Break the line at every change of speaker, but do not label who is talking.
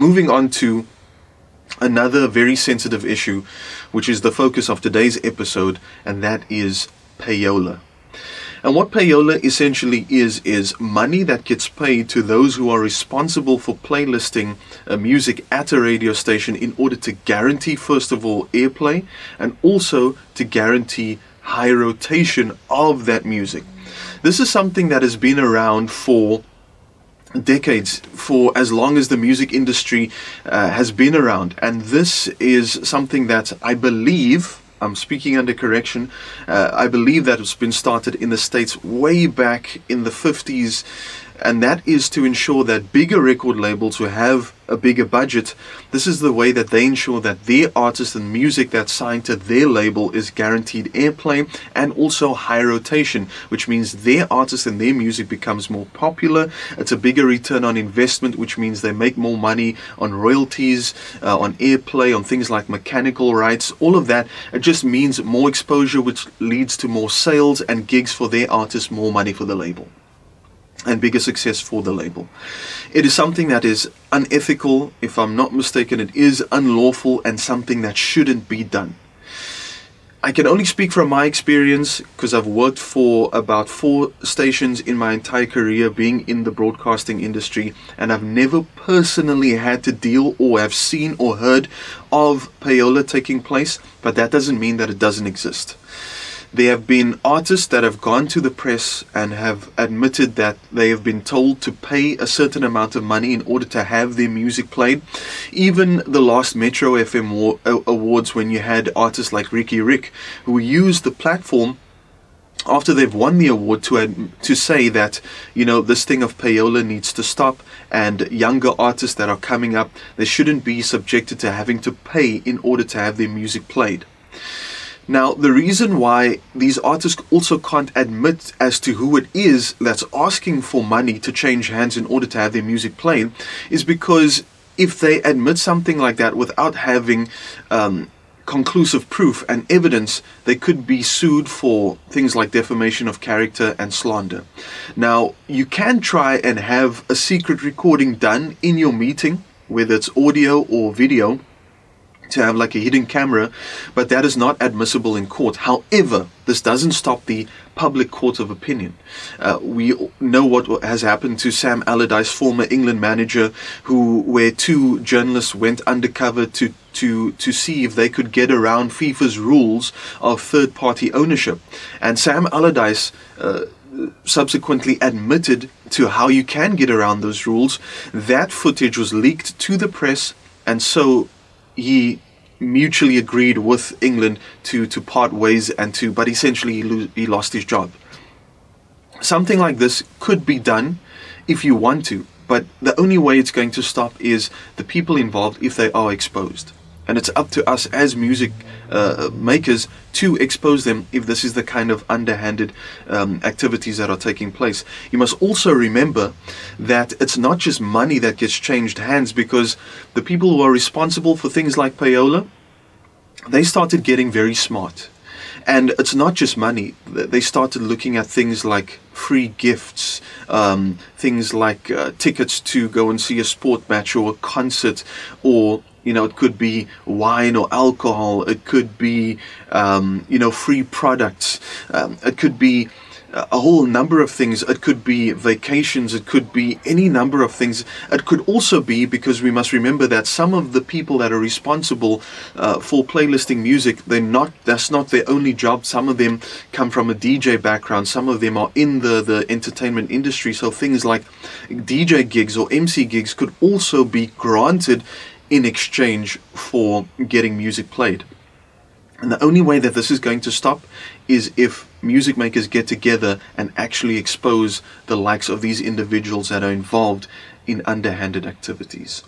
Moving on to another very sensitive issue, which is the focus of today's episode, and that is payola. And what payola essentially is, is money that gets paid to those who are responsible for playlisting a music at a radio station in order to guarantee, first of all, airplay and also to guarantee high rotation of that music. This is something that has been around for decades for as long as the music industry uh, has been around. And this is something that i believe i'm speaking under correction uh, i believe that it's been started in the states way back in the 50s and that is to ensure that bigger record labels who have a bigger budget, this is the way that they ensure that their artists and music that's signed to their label is guaranteed airplay and also high rotation, which means their artists and their music becomes more popular. It's a bigger return on investment, which means they make more money on royalties, uh, on airplay, on things like mechanical rights, all of that. It just means more exposure, which leads to more sales and gigs for their artists, more money for the label and bigger success for the label. It is something that is unethical, if I'm not mistaken, it is unlawful and something that shouldn't be done. I can only speak from my experience because I've worked for about four stations in my entire career being in the broadcasting industry, and I've never personally had to deal or have seen or heard of payola taking place, but that doesn't mean that it doesn't exist. There have been artists that have gone to the press and have admitted that they have been told to pay a certain amount of money in order to have their music played. Even the last Metro FM uh, awards, when you had artists like Riky Rick who used the platform after they've won the award to to say that you know this thing of payola needs to stop and younger artists that are coming up they shouldn't be subjected to having to pay in order to have their music played now, the reason why these artists also can't admit as to who it is that's asking for money to change hands in order to have their music played is because if they admit something like that without having um, conclusive proof and evidence, they could be sued for things like defamation of character and slander. Now, you can try and have a secret recording done in your meeting, whether it's audio or video to have like a hidden camera, but that is not admissible in court. However, this doesn't stop the public court of opinion. Uh, we know what has happened to Sam Allardyce, former England manager, who where two journalists went undercover to to to see if they could get around FIFA's rules of third-party ownership, and Sam Allardyce. Uh, subsequently admitted to how you can get around those rules. That footage was leaked to the press, and so he mutually agreed with England to to part ways and to but essentially he, lo- he lost his job. Something like this could be done if you want to, but the only way it's going to stop is the people involved if they are exposed and it's up to us as music uh, makers to expose them if this is the kind of underhanded um, activities that are taking place. You must also remember that it's not just money that gets changed hands because the people who are responsible for things like payola, they started getting very smart. And it's not just money. They started looking at things like free gifts, um, things like uh, tickets to go and see a sport match or a concert, or you know, it could be wine or alcohol. It could be, um, you know, free products. Um, it could be a whole number of things. It could be vacations. It could be any number of things. It could also be because we must remember that some of the people that are responsible uh, for playlisting music, they're not. That's not their only job. Some of them come from a DJ background. Some of them are in the the entertainment industry. So things like DJ gigs or MC gigs could also be granted in exchange for getting music played. And the only way that this is going to stop is if music makers get together and actually expose the likes of these individuals that are involved in underhanded activities.